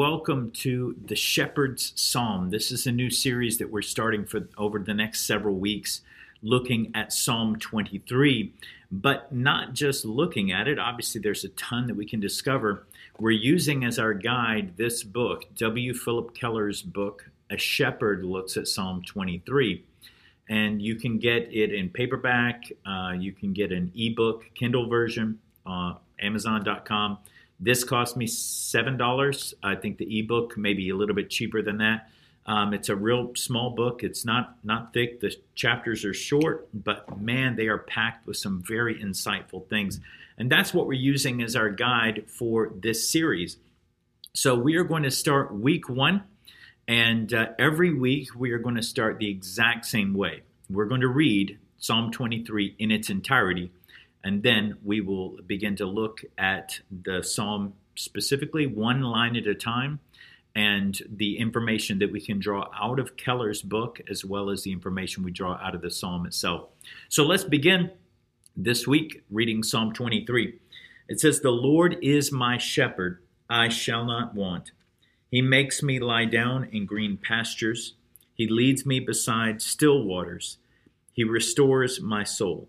welcome to the Shepherd's Psalm. This is a new series that we're starting for over the next several weeks, looking at Psalm 23, but not just looking at it. Obviously, there's a ton that we can discover. We're using as our guide this book, W. Philip Keller's book, A Shepherd Looks at Psalm 23. And you can get it in paperback, uh, you can get an ebook, Kindle version, uh, Amazon.com this cost me seven dollars. I think the ebook maybe a little bit cheaper than that. Um, it's a real small book. It's not not thick. The chapters are short, but man, they are packed with some very insightful things. And that's what we're using as our guide for this series. So we are going to start week one, and uh, every week we are going to start the exact same way. We're going to read Psalm 23 in its entirety and then we will begin to look at the psalm specifically, one line at a time, and the information that we can draw out of Keller's book, as well as the information we draw out of the psalm itself. So let's begin this week reading Psalm 23. It says, The Lord is my shepherd, I shall not want. He makes me lie down in green pastures. He leads me beside still waters. He restores my soul.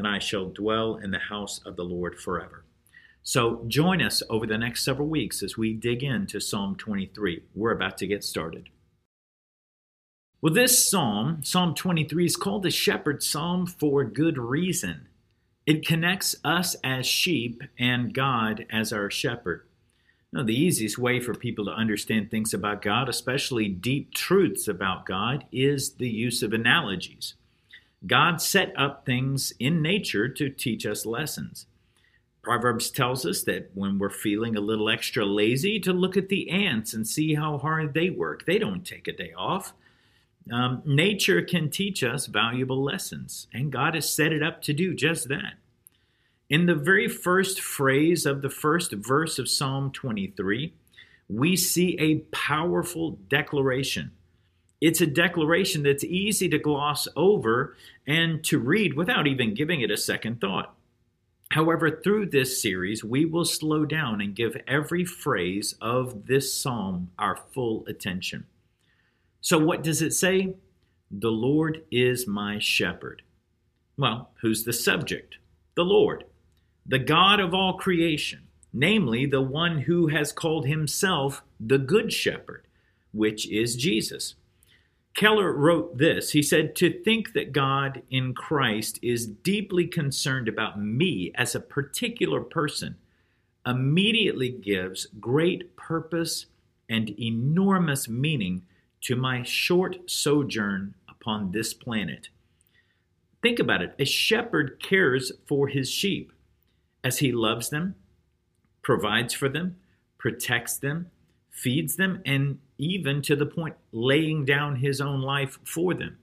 and I shall dwell in the house of the Lord forever. So join us over the next several weeks as we dig into Psalm 23. We're about to get started. Well, this psalm, Psalm 23, is called the Shepherd Psalm for good reason. It connects us as sheep and God as our shepherd. Now, the easiest way for people to understand things about God, especially deep truths about God, is the use of analogies. God set up things in nature to teach us lessons. Proverbs tells us that when we're feeling a little extra lazy, to look at the ants and see how hard they work. They don't take a day off. Um, nature can teach us valuable lessons, and God has set it up to do just that. In the very first phrase of the first verse of Psalm 23, we see a powerful declaration it's a declaration that's easy to gloss over and to read without even giving it a second thought. However, through this series, we will slow down and give every phrase of this psalm our full attention. So, what does it say? The Lord is my shepherd. Well, who's the subject? The Lord, the God of all creation, namely the one who has called himself the Good Shepherd, which is Jesus. Keller wrote this. He said, To think that God in Christ is deeply concerned about me as a particular person immediately gives great purpose and enormous meaning to my short sojourn upon this planet. Think about it. A shepherd cares for his sheep as he loves them, provides for them, protects them, feeds them, and even to the point laying down his own life for them.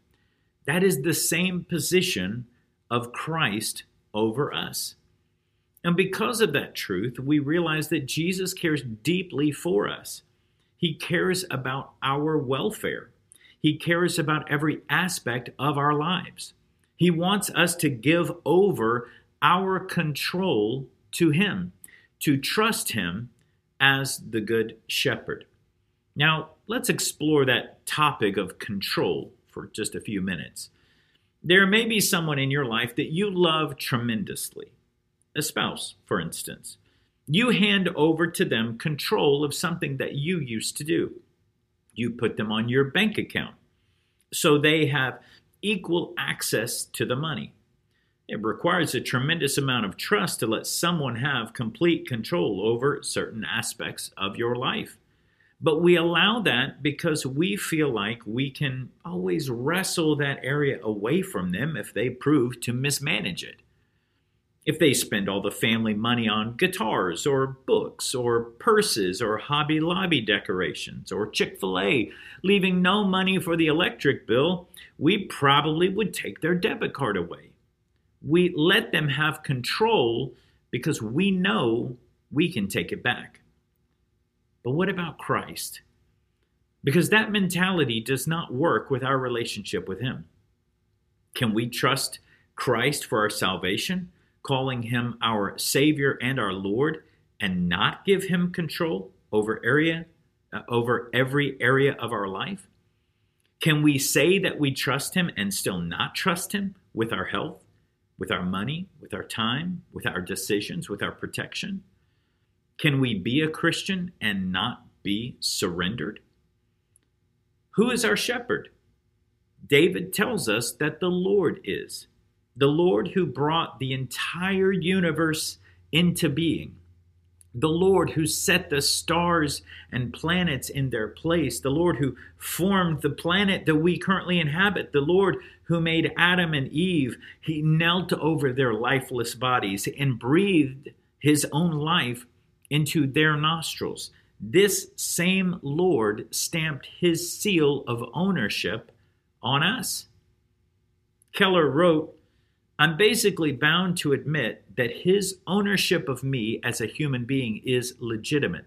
That is the same position of Christ over us. And because of that truth, we realize that Jesus cares deeply for us. He cares about our welfare. He cares about every aspect of our lives. He wants us to give over our control to Him, to trust Him as the Good Shepherd. Now, let's explore that topic of control for just a few minutes. There may be someone in your life that you love tremendously, a spouse, for instance. You hand over to them control of something that you used to do. You put them on your bank account so they have equal access to the money. It requires a tremendous amount of trust to let someone have complete control over certain aspects of your life. But we allow that because we feel like we can always wrestle that area away from them if they prove to mismanage it. if they spend all the family money on guitars or books or purses or Hobby Lobby decorations or Chick fil A, leaving no money for the electric bill, we probably would take their debit card away. We let them have control because we know we can take it back. But what about Christ? Because that mentality does not work with our relationship with Him. Can we trust Christ for our salvation? calling him our Savior and our Lord and not give him control over area uh, over every area of our life? Can we say that we trust him and still not trust him with our health, with our money, with our time, with our decisions, with our protection? Can we be a Christian and not be surrendered? Who is our shepherd? David tells us that the Lord is the Lord who brought the entire universe into being, the Lord who set the stars and planets in their place, the Lord who formed the planet that we currently inhabit, the Lord who made Adam and Eve, he knelt over their lifeless bodies and breathed his own life into their nostrils. This same Lord stamped his seal of ownership on us. Keller wrote, I'm basically bound to admit that his ownership of me as a human being is legitimate,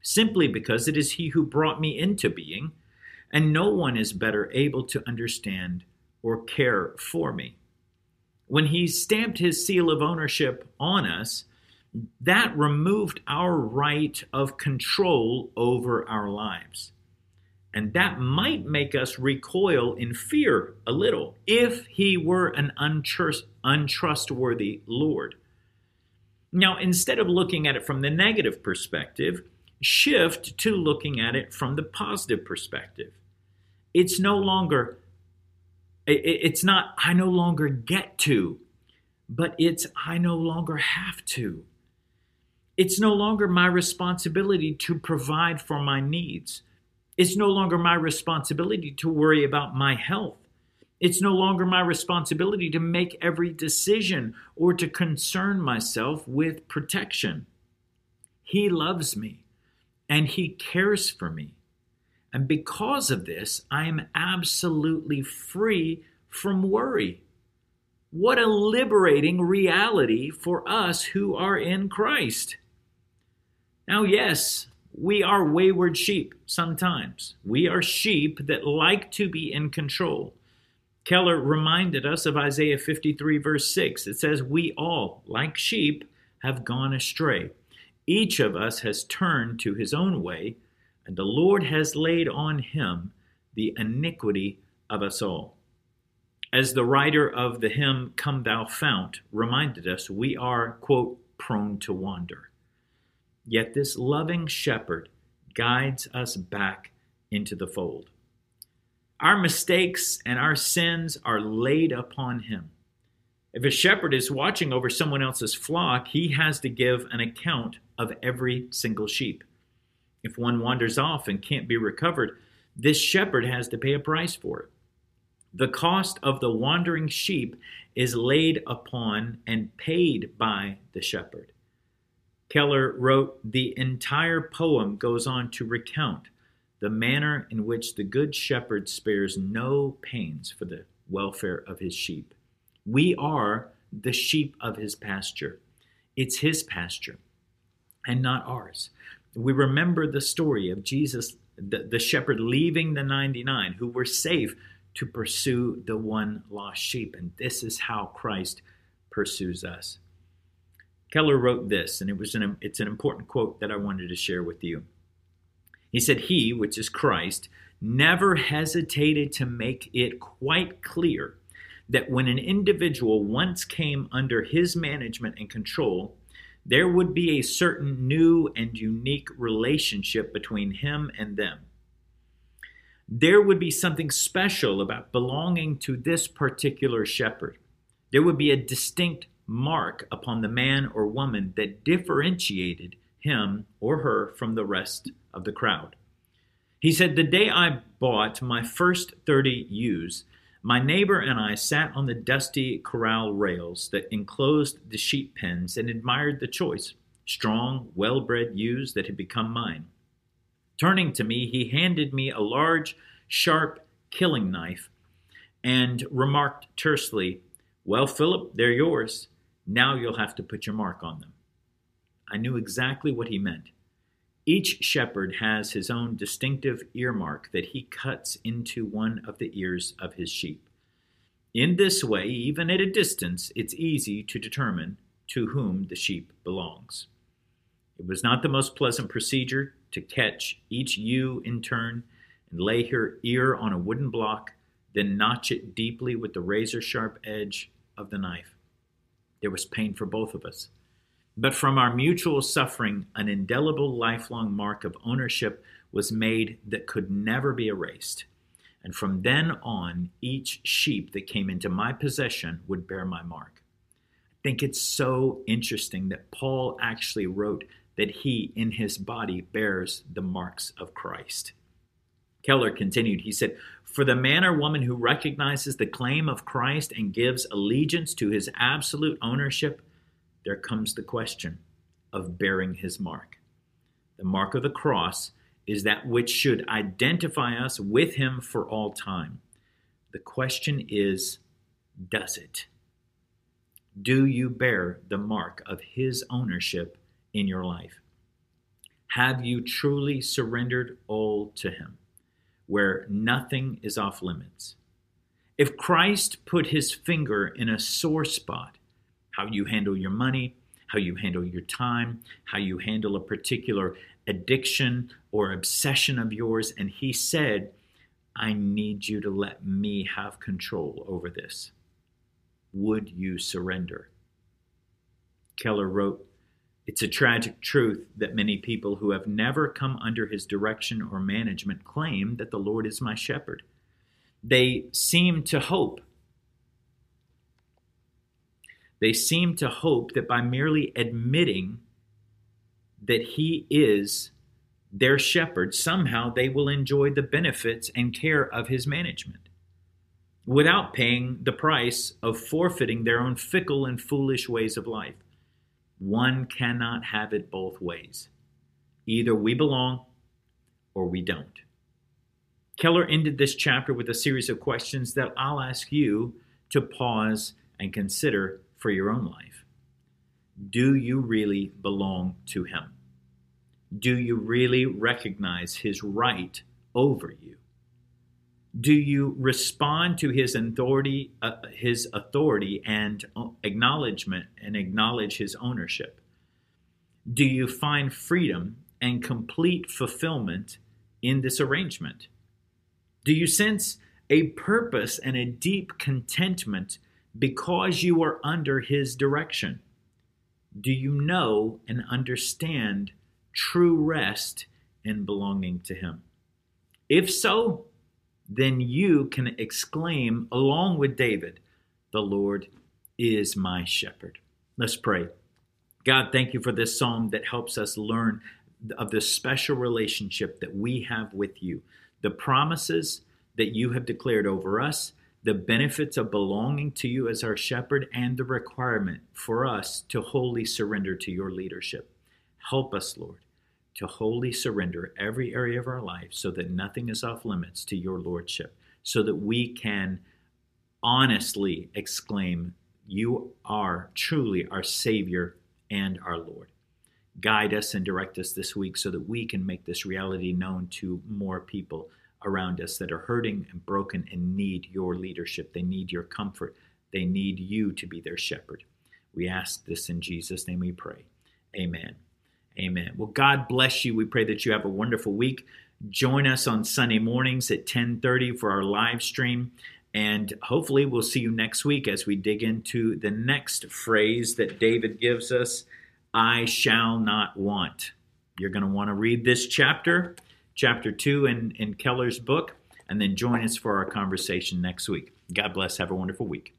simply because it is he who brought me into being, and no one is better able to understand or care for me. When he stamped his seal of ownership on us, that removed our right of control over our lives. And that might make us recoil in fear a little if he were an untrust, untrustworthy Lord. Now, instead of looking at it from the negative perspective, shift to looking at it from the positive perspective. It's no longer, it's not, I no longer get to, but it's, I no longer have to. It's no longer my responsibility to provide for my needs. It's no longer my responsibility to worry about my health. It's no longer my responsibility to make every decision or to concern myself with protection. He loves me and He cares for me. And because of this, I am absolutely free from worry. What a liberating reality for us who are in Christ. Now, yes, we are wayward sheep sometimes. We are sheep that like to be in control. Keller reminded us of Isaiah 53, verse 6. It says, We all, like sheep, have gone astray. Each of us has turned to his own way, and the Lord has laid on him the iniquity of us all. As the writer of the hymn, Come Thou Fount, reminded us, we are, quote, prone to wander. Yet this loving shepherd guides us back into the fold. Our mistakes and our sins are laid upon him. If a shepherd is watching over someone else's flock, he has to give an account of every single sheep. If one wanders off and can't be recovered, this shepherd has to pay a price for it. The cost of the wandering sheep is laid upon and paid by the shepherd. Keller wrote, The entire poem goes on to recount the manner in which the Good Shepherd spares no pains for the welfare of his sheep. We are the sheep of his pasture. It's his pasture and not ours. We remember the story of Jesus, the, the shepherd leaving the 99 who were safe to pursue the one lost sheep. And this is how Christ pursues us. Keller wrote this, and it was an, it's an important quote that I wanted to share with you. He said, He, which is Christ, never hesitated to make it quite clear that when an individual once came under his management and control, there would be a certain new and unique relationship between him and them. There would be something special about belonging to this particular shepherd. There would be a distinct mark upon the man or woman that differentiated him or her from the rest of the crowd. He said, The day I bought my first 30 ewes, My neighbor and I sat on the dusty corral rails that enclosed the sheep pens and admired the choice, strong, well bred ewes that had become mine. Turning to me, he handed me a large, sharp killing knife and remarked tersely, Well, Philip, they're yours. Now you'll have to put your mark on them. I knew exactly what he meant. Each shepherd has his own distinctive earmark that he cuts into one of the ears of his sheep. In this way, even at a distance, it's easy to determine to whom the sheep belongs. It was not the most pleasant procedure to catch each ewe in turn and lay her ear on a wooden block, then notch it deeply with the razor sharp edge of the knife. There was pain for both of us. But from our mutual suffering, an indelible lifelong mark of ownership was made that could never be erased. And from then on, each sheep that came into my possession would bear my mark. I think it's so interesting that Paul actually wrote that he, in his body, bears the marks of Christ. Keller continued, he said, For the man or woman who recognizes the claim of Christ and gives allegiance to his absolute ownership there comes the question of bearing his mark. The mark of the cross is that which should identify us with him for all time. The question is, does it? Do you bear the mark of his ownership in your life? Have you truly surrendered all to him, where nothing is off limits? If Christ put his finger in a sore spot, how you handle your money, how you handle your time, how you handle a particular addiction or obsession of yours. And he said, I need you to let me have control over this. Would you surrender? Keller wrote, It's a tragic truth that many people who have never come under his direction or management claim that the Lord is my shepherd. They seem to hope they seem to hope that by merely admitting that he is their shepherd, somehow they will enjoy the benefits and care of his management without paying the price of forfeiting their own fickle and foolish ways of life. One cannot have it both ways. Either we belong or we don't. Keller ended this chapter with a series of questions that I'll ask you to pause and consider for your own life. Do you really belong to Him? Do you really recognize His right over you? Do you respond to His authority, uh, His authority and acknowledgement, and acknowledge His ownership? Do you find freedom and complete fulfillment in this arrangement? Do you sense a purpose and a deep contentment because you are under his direction? Do you know and understand true rest in belonging to him? If so, then you can exclaim along with David, The Lord is my shepherd. Let's pray. God, thank you for this psalm that helps us learn of the special relationship that we have with you, the promises that you have declared over us, the benefits of belonging to you as our shepherd, and the requirement for us to wholly surrender to your leadership. Help us, Lord, to wholly surrender every area of our life so that nothing is off limits to your lordship, so that we can honestly exclaim, You are truly our Savior and our Lord. Guide us and direct us this week so that we can make this reality known to more people around us that are hurting and broken and need your leadership. They need your comfort. They need you to be their shepherd. We ask this in Jesus' name we pray. Amen. Amen. Well, God bless you. We pray that you have a wonderful week. Join us on Sunday mornings at 10:30 for our live stream. And hopefully, we'll see you next week as we dig into the next phrase that David gives us I shall not want. You're going to want to read this chapter chapter 2 in, in Keller's book, and then join us for our conversation next week. God bless. Have a wonderful week.